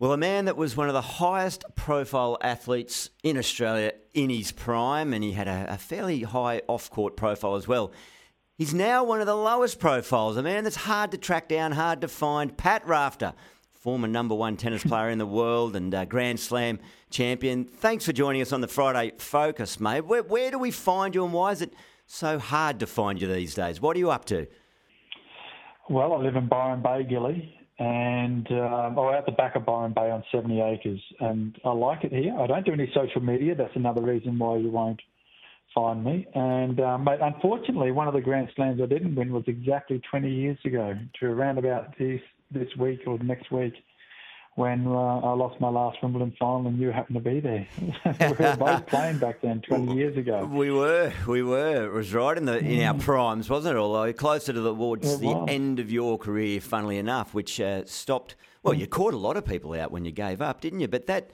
Well, a man that was one of the highest profile athletes in Australia in his prime, and he had a, a fairly high off court profile as well. He's now one of the lowest profiles, a man that's hard to track down, hard to find. Pat Rafter, former number one tennis player in the world and uh, Grand Slam champion. Thanks for joining us on the Friday Focus, mate. Where, where do we find you and why is it so hard to find you these days? What are you up to? Well, I live in Byron Bay, Gilly, and um, or at the back of Byron Bay on 70 acres, and I like it here. I don't do any social media. That's another reason why you won't find me. And um, unfortunately, one of the Grand Slams I didn't win was exactly 20 years ago, to around about this this week or next week when uh, I lost my last Wimbledon final and you happened to be there. we were both playing back then, 20 years ago. We were, we were. It was right in the in our primes, wasn't it? Although closer to the, towards the end of your career, funnily enough, which uh, stopped. Well, you caught a lot of people out when you gave up, didn't you? But that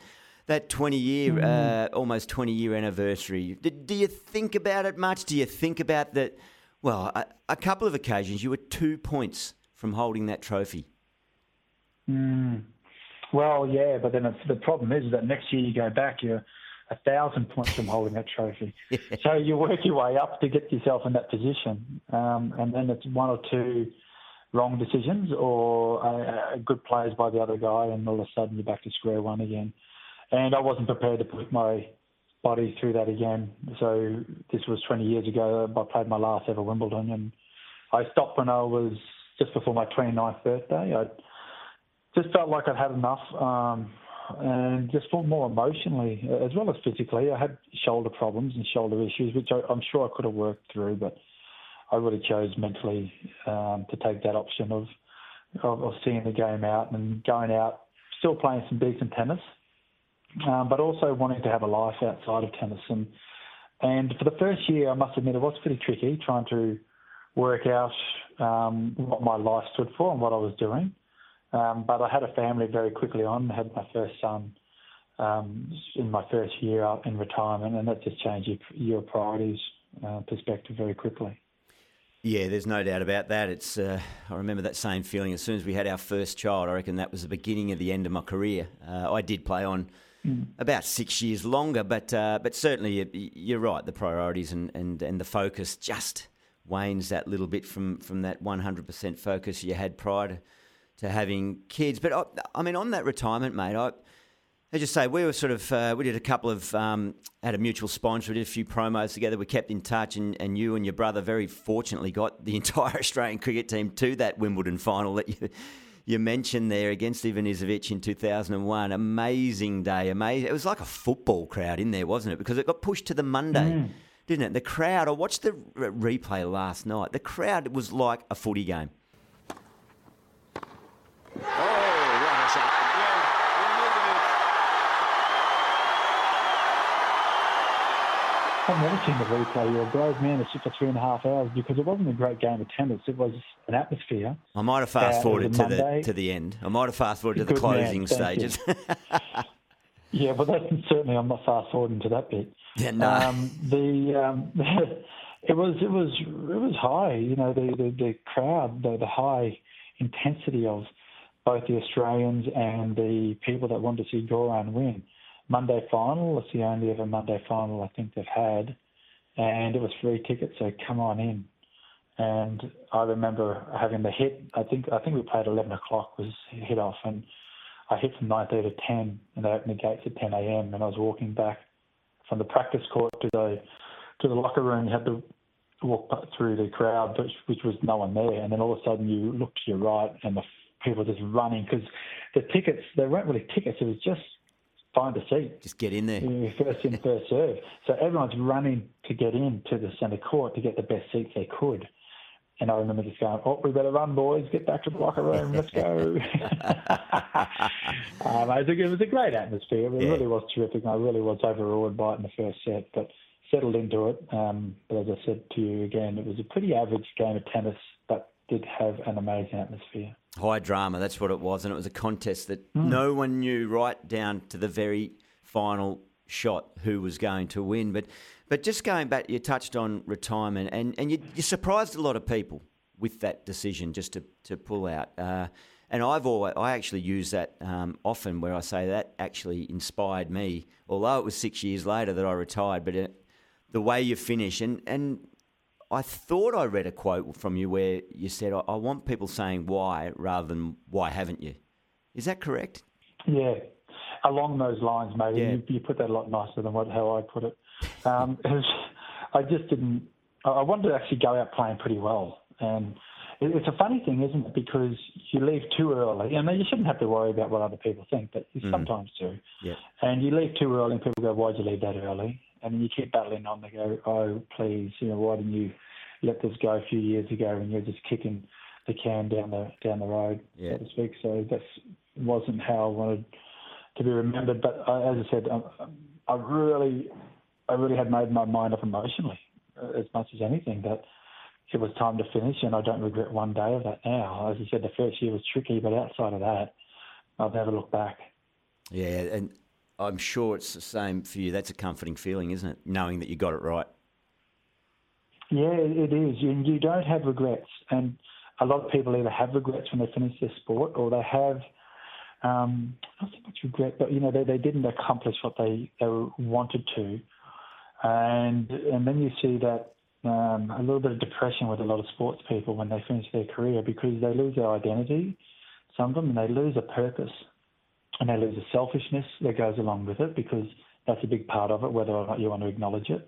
that 20 year, mm. uh, almost 20 year anniversary, do, do, you think about it much? Do you think about that? Well, a, a couple of occasions you were two points from holding that trophy. Mm. Well, yeah, but then the problem is that next year you go back, you're a thousand points from holding that trophy. yeah. So you work your way up to get yourself in that position, um, and then it's one or two wrong decisions or uh, good plays by the other guy, and all of a sudden you're back to square one again. And I wasn't prepared to put my body through that again. So this was 20 years ago. I played my last ever Wimbledon, and I stopped when I was just before my 29th birthday. I just felt like I'd had enough, um, and just felt more emotionally as well as physically. I had shoulder problems and shoulder issues, which I, am sure I could have worked through, but I really chose mentally um, to take that option of, of, of seeing the game out and going out, still playing some decent tennis, um, but also wanting to have a life outside of tennis. And and for the first year, I must admit, it was pretty tricky trying to work out um, what my life stood for and what I was doing. Um, but I had a family very quickly on. I had my first son um, in my first year in retirement, and that just changed your, your priorities uh, perspective very quickly. Yeah, there's no doubt about that. It's uh, I remember that same feeling as soon as we had our first child. I reckon that was the beginning of the end of my career. Uh, I did play on mm. about six years longer, but uh, but certainly you're right. The priorities and, and, and the focus just wanes that little bit from from that 100% focus you had prior to to having kids. But I, I mean, on that retirement, mate, I. Just say we were sort of uh, we did a couple of um, had a mutual sponsor. We did a few promos together. We kept in touch, and, and you and your brother very fortunately got the entire Australian cricket team to that Wimbledon final that you you mentioned there against Ivan Ivanisevic in 2001. Amazing day, amazing. It was like a football crowd in there, wasn't it? Because it got pushed to the Monday, mm. didn't it? The crowd. I watched the replay last night. The crowd was like a footy game. Oh, what a shot. I've never seen the replay. You're a brave man to sit for three and a half hours because it wasn't a great game of tennis. It was an atmosphere. I might have fast forwarded to the to the end. I might have fast forwarded to the closing man, stages. yeah, but that's certainly I'm not fast forwarding to that bit. Yeah, no. Um, the um, it was it was it was high. You know, the the, the crowd, the, the high intensity of both the Australians and the people that wanted to see Goran win. Monday final, it's the only ever Monday final I think they've had, and it was free tickets, so come on in. And I remember having the hit. I think I think we played 11 o'clock was hit off, and I hit from 9:30 to 10, and they opened the gates at 10 a.m. And I was walking back from the practice court to the to the locker room. You had to walk through the crowd, which, which was no one there, and then all of a sudden you look to your right, and the people just running because the tickets they weren't really tickets. It was just find a seat. Just get in there. First in, first serve. So everyone's running to get in to the centre court to get the best seats they could. And I remember just going, "Oh, we better run, boys! Get back to the locker room. Let's go." um, I think it was a great atmosphere. It yeah. really was terrific. I really was overawed by it in the first set, but settled into it. Um, but as I said to you again, it was a pretty average game of tennis, but did have an amazing atmosphere. High drama, that's what it was, and it was a contest that mm. no one knew right down to the very final shot who was going to win. But but just going back, you touched on retirement, and, and you, you surprised a lot of people with that decision just to, to pull out. Uh, and I've always, I actually use that um, often where I say that actually inspired me, although it was six years later that I retired, but it, the way you finish. And, and I thought I read a quote from you where you said, I, I want people saying why rather than why haven't you. Is that correct? Yeah, along those lines, maybe. Yeah. You, you, put that a lot nicer than what, how I put it. Um, I just didn't. I wanted to actually go out playing pretty well, and it's a funny thing, isn't it? Because you leave too early, and you shouldn't have to worry about what other people think, but you mm. sometimes do. Yeah. And you leave too early, and people go, "Why'd you leave that early?" And then you keep battling on. They go, "Oh, please, you know, why didn't you let this go a few years ago?" And you're just kicking the can down the down the road, yeah. so to speak. So that wasn't how I wanted to be remembered. But I, as I said, I, I really I really had made my mind up emotionally uh, as much as anything that it was time to finish, and I don't regret one day of that now. As you said, the first year was tricky, but outside of that, I've never looked back. Yeah, and I'm sure it's the same for you. That's a comforting feeling, isn't it? Knowing that you got it right. Yeah, it is. And you don't have regrets. And a lot of people either have regrets when they finish their sport or they have um, not so much regret, but you know they, they didn't accomplish what they, they wanted to, and and then you see that um, a little bit of depression with a lot of sports people when they finish their career because they lose their identity, some of them, and they lose a purpose, and they lose a selfishness that goes along with it because that's a big part of it, whether or not you want to acknowledge it.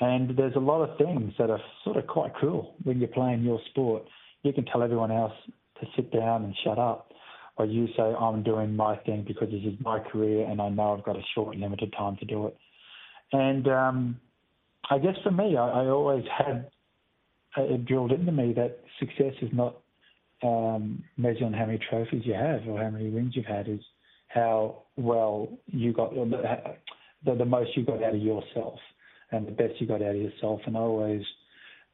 And there's a lot of things that are sort of quite cool when you're playing your sport. You can tell everyone else to sit down and shut up, or you say, I'm doing my thing because this is my career and I know I've got a short, limited time to do it. And um, I guess for me, I, I always had it drilled into me that success is not um, measured on how many trophies you have or how many wins you've had, is how well you got the, the most you got out of yourself and the best you got out of yourself. And I always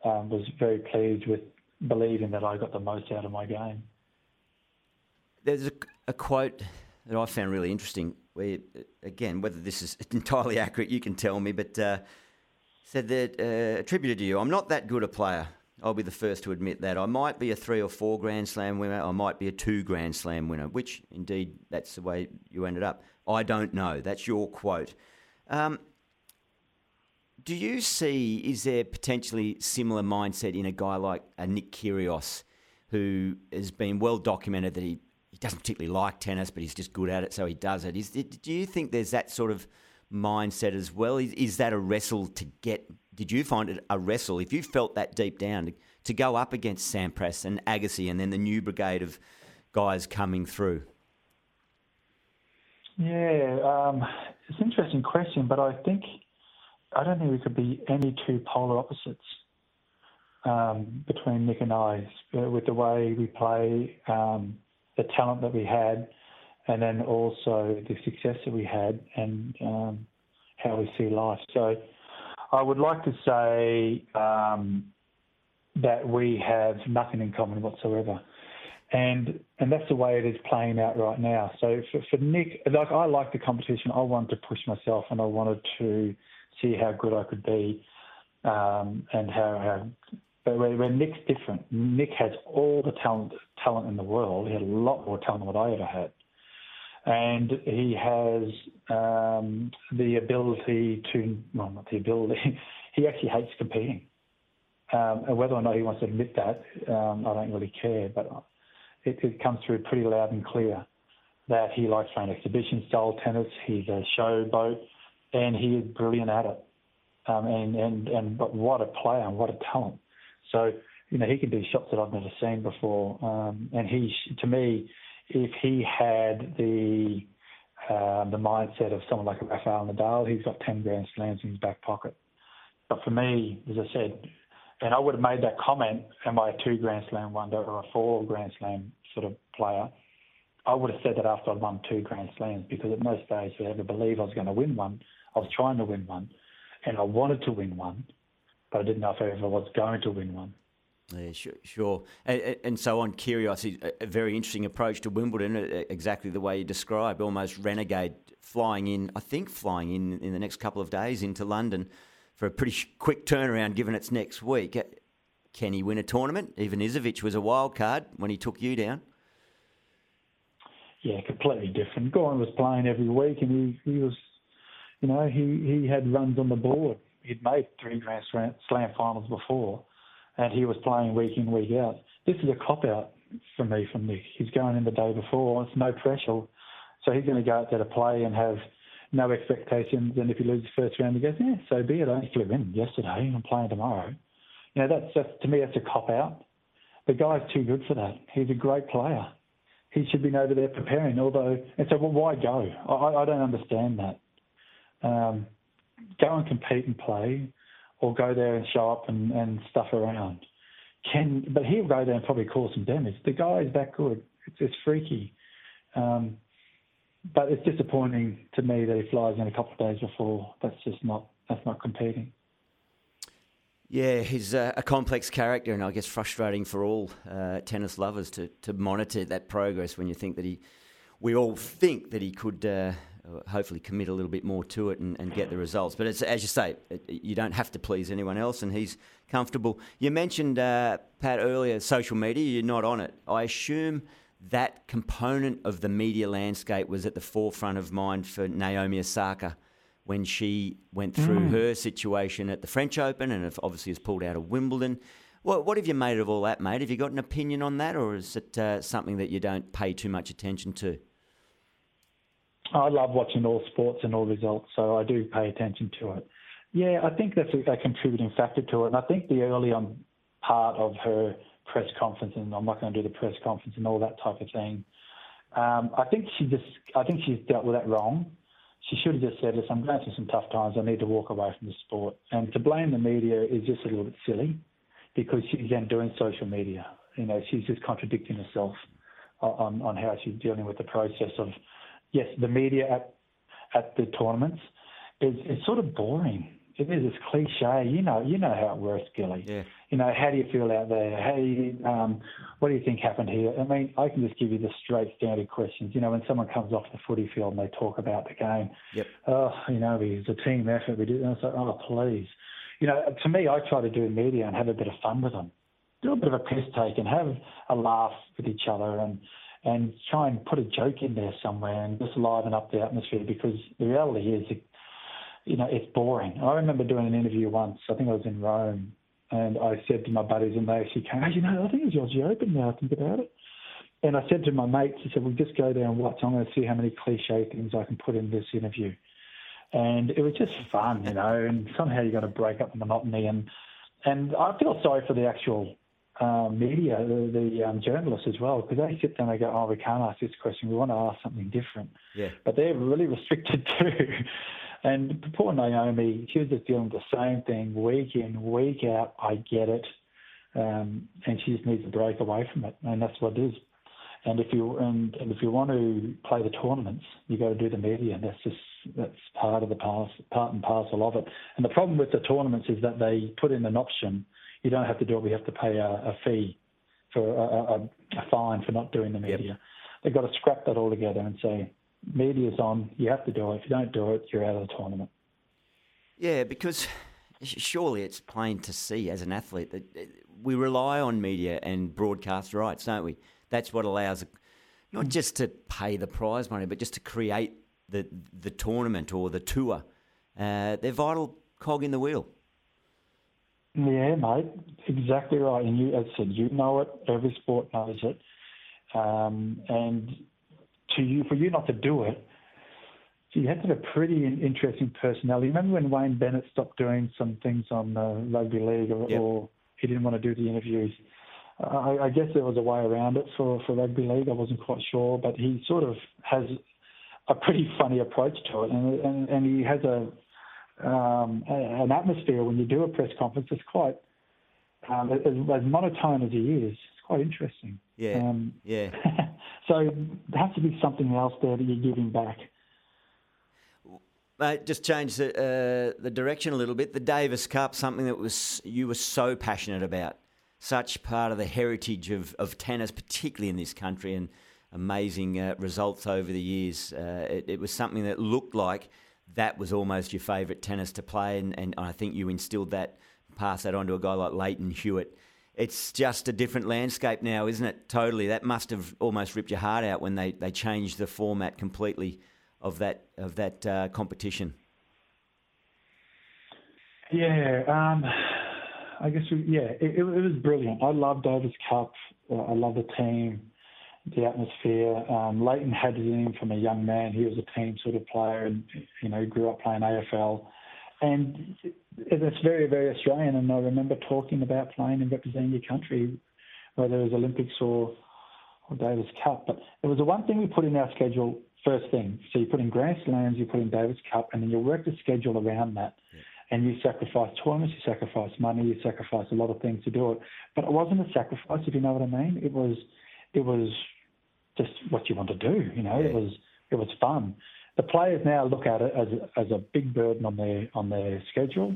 um, was very pleased with believing that I got the most out of my game. There's a, a quote that I found really interesting where, again, whether this is entirely accurate, you can tell me, but uh, said that, uh, attributed to you, I'm not that good a player. I'll be the first to admit that. I might be a three or four Grand Slam winner. I might be a two Grand Slam winner, which indeed that's the way you ended up. I don't know. That's your quote. Um, do you see, is there potentially similar mindset in a guy like a Nick Kyrgios, who has been well documented that he he doesn't particularly like tennis, but he's just good at it, so he does it. Is, do you think there's that sort of mindset as well? Is, is that a wrestle to get? Did you find it a wrestle? If you felt that deep down to, go up against Sampras and Agassi, and then the new brigade of guys coming through? Yeah, um, it's an interesting question, but I think I don't think we could be any two polar opposites um, between Nick and I with the way we play. Um, the talent that we had, and then also the success that we had, and um, how we see life. So, I would like to say um, that we have nothing in common whatsoever. And and that's the way it is playing out right now. So for, for Nick, like I like the competition. I wanted to push myself, and I wanted to see how good I could be, um, and how, how but where, Nick's different, Nick has all the talent talent in the world. He had a lot more talent than what I ever had, and he has um, the ability to well, not the ability. he actually hates competing, um, and whether or not he wants to admit that, um, I don't really care. But it, it comes through pretty loud and clear that he likes playing exhibition style tennis. He's a showboat, and he is brilliant at it. Um, and and and but what a player and what a talent. So, you know, he can do shots that I've never seen before. Um, and he, to me, if he had the um, the mindset of someone like Rafael Nadal, he's got 10 Grand Slams in his back pocket. But for me, as I said, and I would have made that comment, am I a two Grand Slam wonder or a four Grand Slam sort of player? I would have said that after I'd won two Grand Slams because at no stage did I ever believe I was going to win one. I was trying to win one and I wanted to win one, but I didn't know if I ever was going to win one. Yeah, sure. sure. And, and, so on, Kyrgios, a very interesting approach to Wimbledon, exactly the way you described, almost renegade, flying in, I think flying in in the next couple of days into London for a pretty quick turnaround given it's next week. Uh, can he win a tournament? Ivanisevic was a wild card when he took you down. Yeah, completely different. Goran was playing every week and he, he was, you know, he, he had runs on the board. He'd made three Grand Slam finals before and he was playing week in, week out. This is a cop out for me from Nick. He's going in the day before. It's no pressure. So he's going to go out there to play and have no expectations. And if he loses the first round, he goes, yeah, so be it. I actually in yesterday. And I'm playing tomorrow. You know, that's, that's to me, that's a cop out. The guy's too good for that. He's a great player. He should be over there preparing. Although, and so well, why go? I, I don't understand that. Um, go and compete and play or go there and show up and, and stuff around. Can but he'll go there and probably cause some damage. The guy is that good. It's, it's freaky. Um, but it's disappointing to me that he flies in a couple of days before. That's just not that's not competing. Yeah, he's a, a complex character, and I guess frustrating for all uh, tennis lovers to to monitor that progress when you think that he, we all think that he could uh, hopefully commit a little bit more to it and, and get the results. But as you say, it, you don't have to please anyone else, and he's comfortable. You mentioned, uh, Pat, earlier social media, you're not on it. I assume that component of the media landscape was at the forefront of mind for Naomi Osaka when she went through mm. her situation at the French Open and obviously has pulled out of Wimbledon. What, what have you made of all that, mate? Have you got an opinion on that, or is it uh, something that you don't pay too much attention to? I love watching all sports and all results, so I do pay attention to it. Yeah, I think that's a, a contributing factor to it, and I think the early on part of her press conference, and I'm not going to do the press conference and all that type of thing. Um, I think she just, I think she's dealt with that wrong. She should have just said, "Listen, I'm going through some tough times. I need to walk away from the sport." And to blame the media is just a little bit silly, because she's then doing social media. You know, she's just contradicting herself on on how she's dealing with the process of yes, the media at at the tournaments is, is sort of boring. It is. It's cliche. You know. You know how it works, Gilly. Yeah. You know. How do you feel out there? Hey, um, what do you think happened here? I mean, I can just give you the straight standard questions. You know, when someone comes off the footy field and they talk about the game. Yep. Oh, you know, it's a team effort. We did. And it's like, oh, please. You know, to me, I try to do media and have a bit of fun with them. Do a bit of a piss take and have a laugh with each other and and try and put a joke in there somewhere and just liven up the atmosphere because the reality is, you know, it's boring. I remember doing an interview once, I think I was in Rome, and I said to my buddies, and they actually came, you know, I think it's yours Open now, I think about it. And I said to my mates, I said, we'll just go there and watch. I'm going to see how many cliche things I can put in this interview. And it was just fun, you know, and somehow you got to break up the monotony. And, and I feel sorry for the actual um, media, the, the um, journalists as well, because they sit there and they go, "Oh, we can't ask this question. We want to ask something different." Yeah. But they're really restricted too. and poor Naomi, she was just dealing with the same thing week in, week out. I get it, um, and she just needs to break away from it, and that's what it is. And if you and, and if you want to play the tournaments, you got to do the media. That's just that's part of the pass, part and parcel of it. And the problem with the tournaments is that they put in an option you don't have to do it. We have to pay a, a fee for a, a, a, fine for not doing the media. Yep. They've got to scrap that all together and say, media's on, you have to do it. If you don't do it, you're out of the tournament. Yeah, because surely it's plain to see as an athlete that uh, we rely on media and broadcast rights, don't we? That's what allows not just to pay the prize money, but just to create the the tournament or the tour. Uh, they're vital cog in the wheel. Yeah, mate, exactly right. And you, as I said, you know it. Every sport knows it. Um, and to you, for you not to do it, so you have to have a pretty interesting personality. Remember when Wayne Bennett stopped doing some things on the rugby league, or, yep. or, he didn't want to do the interviews? I, I guess there was a way around it for, for rugby league. I wasn't quite sure, but he sort of has a pretty funny approach to it, and and, and he has a um, an atmosphere when you do a press conference. It's quite um, as, as monotone as he is. It's quite interesting. Yeah, um, yeah. so there has to be something else there that you're giving back. Mate, just change the, uh, the direction a little bit. The Davis Cup, something that was you were so passionate about, such part of the heritage of, of tennis, particularly in this country, and amazing uh, results over the years. Uh, it, it, was something that looked like that was almost your favourite tennis to play, and, and I think you instilled that, passed that on to a guy like Lleyton Hewitt. It's just a different landscape now, isn't it? Totally. That must have almost ripped your heart out when they, they changed the format completely of that of that uh, competition? Yeah, um, I guess we, yeah, it, it, was brilliant. I love Davis Cup. I love the team, the atmosphere. Um, Lleyton had it in him from a young man. He was a team sort of player, and you know, grew up playing AFL. And it's very, very Australian. And I remember talking about playing and representing your country, whether it was Olympics or or Davis Cup. But it was the one thing we put in our schedule first thing. So you put in Grand Slams, you put in Davis Cup, and then you work the schedule around that. Yeah. And you sacrifice tournaments, you sacrifice money, you sacrifice a lot of things to do it. But it wasn't a sacrifice, if you know what I mean. It was, it was just what you want to do. You know, yeah. it was, it was fun. The players now look at it as as a big burden on their on their schedule,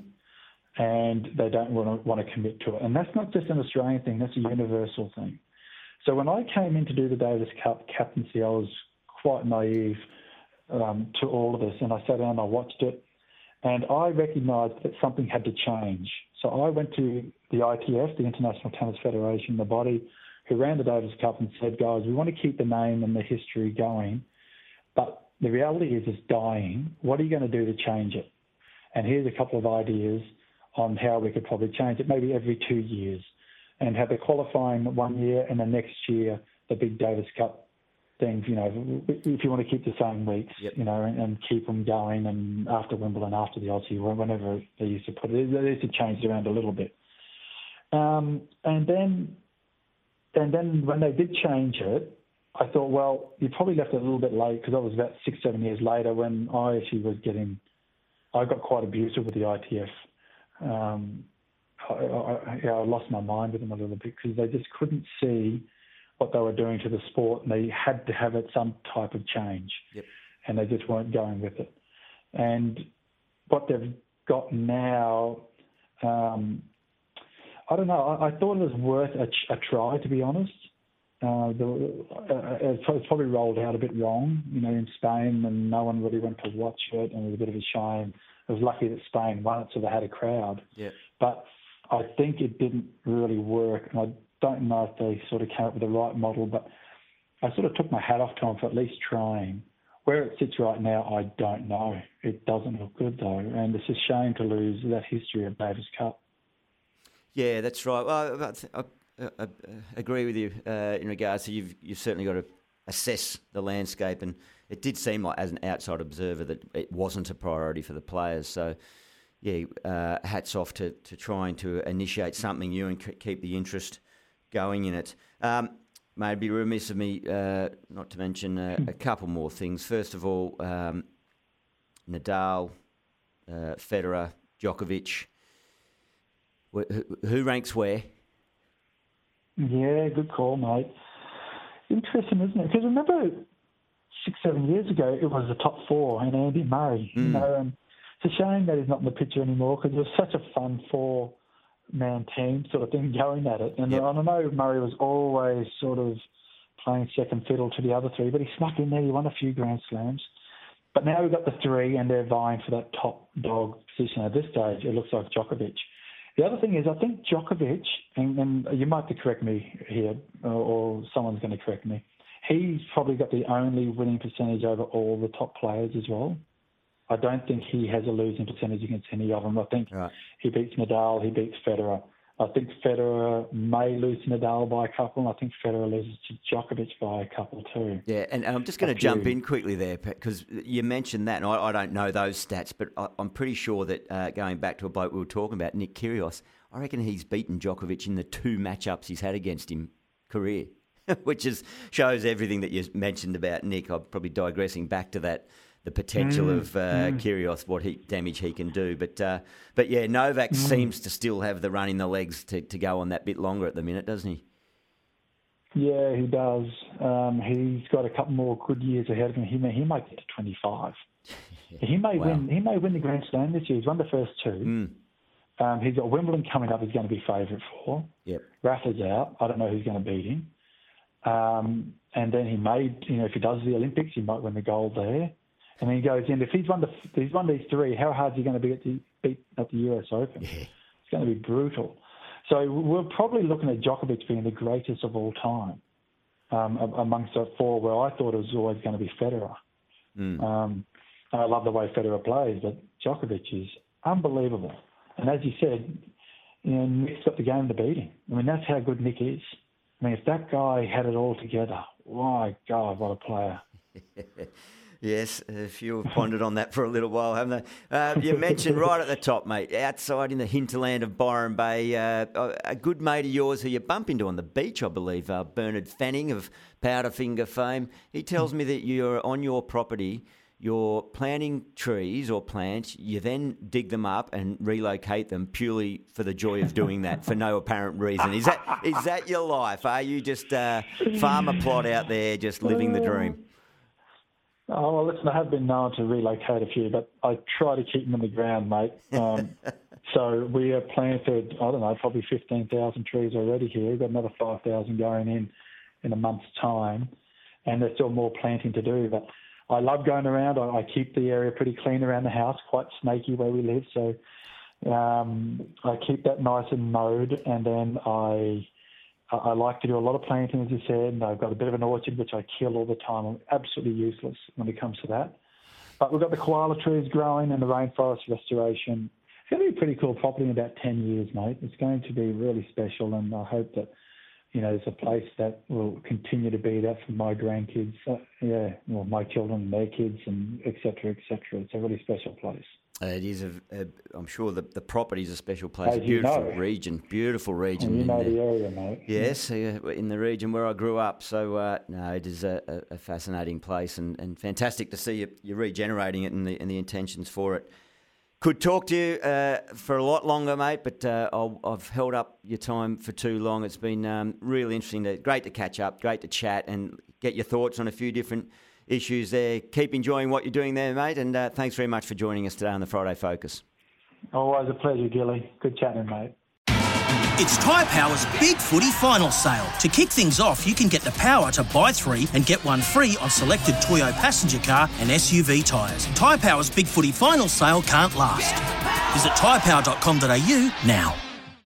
and they don't want to want to commit to it. And that's not just an Australian thing; that's a universal thing. So when I came in to do the Davis Cup captaincy, I was quite naive um, to all of this. And I sat down and I watched it, and I recognised that something had to change. So I went to the ITF, the International Tennis Federation, the body who ran the Davis Cup, and said, guys, we want to keep the name and the history going, but the reality is it's dying. What are you going to do to change it? And here's a couple of ideas on how we could probably change it, maybe every two years, and have the qualifying one year and the next year the big Davis Cup things, you know, if you want to keep the same weeks, yep. you know, and, and, keep them going, and after Wimbledon, after the Aussie, whenever they used to put it, they used to change it around a little bit. Um, and then, and then when they did change it, I thought, well, you probably left it a little bit late because that was about six, seven years later when I actually was getting, I got quite abusive with the ITF. Um, I, I, I, lost my mind with them a little bit because they just couldn't see what they were doing to the sport, and they had to have it some type of change, yep. and they just weren't going with it. And what they've got now, um, I don't know. I, I, thought it was worth a, a try, to be honest. Uh, the, uh, it's probably rolled out a bit wrong, you know, in Spain, and no one really went to watch it, and it was a bit of a shame. It was lucky that Spain won it, so they had a crowd. Yeah. But I think it didn't really work, and I don't know if they sort of came up with the right model, but I sort of took my hat off to them for at least trying. Where it sits right now, I don't know. It doesn't look good though, and it's a shame to lose that history of Davis Cup. Yeah, that's right. Well, I, I, I agree with you uh, in regards to you've you've certainly got to assess the landscape, and it did seem like as an outside observer that it wasn't a priority for the players. So yeah, uh, hats off to, to trying to initiate something new and c- keep the interest going in it. Um, maybe remiss of me uh, not to mention uh, a couple more things. First of all, um, Nadal, uh, Federer, Djokovic. Who, ranks where? Yeah, good call, mate. Interesting, isn't it? Because remember, six, seven years ago, it was the top four and Andy Murray. Mm. You know, and it's a shame that he's not in the picture anymore because it was such a fun four man team sort of thing going at it. And yep. I know Murray was always sort of playing second fiddle to the other three, but he snuck in there. He won a few Grand Slams. But now we've got the three, and they're vying for that top dog position. At this stage, it looks like Djokovic. The other thing is, I think Djokovic, and, and you might correct me here, or, or someone's going to correct me. He's probably got the only winning percentage over all the top players as well. I don't think he has a losing percentage against any of them. I think right. he beats Nadal, he beats Federer. I think Federer may lose Nadal by a couple. and I think Federer loses to Djokovic by a couple too. Yeah, and, and I'm just going to jump in quickly there because you mentioned that, and I, I, don't know those stats, but I, am pretty sure that uh, going back to a bloke we were talking about, Nick Kyrgios, I reckon he's beaten Djokovic in the two matchups he's had against him career, which is shows everything that you mentioned about Nick. I'm probably digressing back to that the potential mm, of uh, mm. Kyrgios, what he, damage he can do. But uh, but yeah, Novak mm. seems to still have the run in the legs to, to go on that bit longer at the minute, doesn't he? Yeah, he does. Um, he's got a couple more good years ahead of him. He may, he might get to 25. He may wow. win. He may win the Grand Slam this year. He's won the first two. Mm. Um, he's got Wimbledon coming up. He's going to be favourite for. Yep. Rafa's out. I don't know who's going to beat him. Um, and then he may, you know, if he does the Olympics, he might win the gold there. And then he goes in. If he's won the, he's won these three, how hard is he going to be at the beat at the US Open? Yeah. It's going to be brutal. So we're probably looking at Djokovic being the greatest of all time um, amongst the four, where I thought it was always going to be Federer. Mm. Um, I love the way Federer plays, but Djokovic is unbelievable. And as you said, you know, Nick's got the game to beat him. I mean, that's how good Nick is. I mean, if that guy had it all together, my God, what a player. Yes, a few have pondered on that for a little while, haven't they? Uh, you mentioned right at the top, mate, outside in the hinterland of Byron Bay, uh, a good mate of yours who you bump into on the beach, I believe, uh, Bernard Fanning of Powderfinger fame. He tells me that you're on your property, you're planting trees or plants, you then dig them up and relocate them purely for the joy of doing that for no apparent reason. Is that is that your life? Are you just a farmer plot out there just living the dream? Oh, well, listen, I have been known to relocate a few, but I try to keep them in the ground, mate. Um, so we have planted, I don't know, probably 15,000 trees already here. We've got another 5,000 going in in a month's time, and there's still more planting to do. But I love going around. I, I keep the area pretty clean around the house, quite snaky where we live. So um, I keep that nice and mowed, and then I I like to do a lot of planting, as you said. I've got a bit of an orchard which I kill all the time. I'm absolutely useless when it comes to that. But we've got the koala trees growing and the rainforest restoration. It's going to be a pretty cool property in about 10 years, mate. It's going to be really special, and I hope that, you know, it's a place that will continue to be that for my grandkids. Uh, yeah, well, my children, and their kids, and et cetera, et cetera. It's a really special place. Uh, it is a, a. I'm sure the the property is a special place. As a beautiful know. region, beautiful region. And you know the area, mate. Yes, uh, in the region where I grew up. So uh, no, it is a, a, fascinating place and, and fantastic to see you, you're regenerating it and the and the intentions for it. Could talk to you uh, for a lot longer, mate, but uh, i have held up your time for too long. It's been um, really interesting. To, great to catch up, great to chat, and get your thoughts on a few different issues there. Keep enjoying what you're doing there, mate, and uh, thanks very much for joining us today on the Friday Focus. Always a pleasure, Gilly. Good chatting, mate. It's Tyre Power's Big Footy Final Sale. To kick things off, you can get the power to buy three and get one free on selected Toyo passenger car and SUV tyres. Tyre Power's Big Footy Final Sale can't last. Visit tyrepower.com.au now.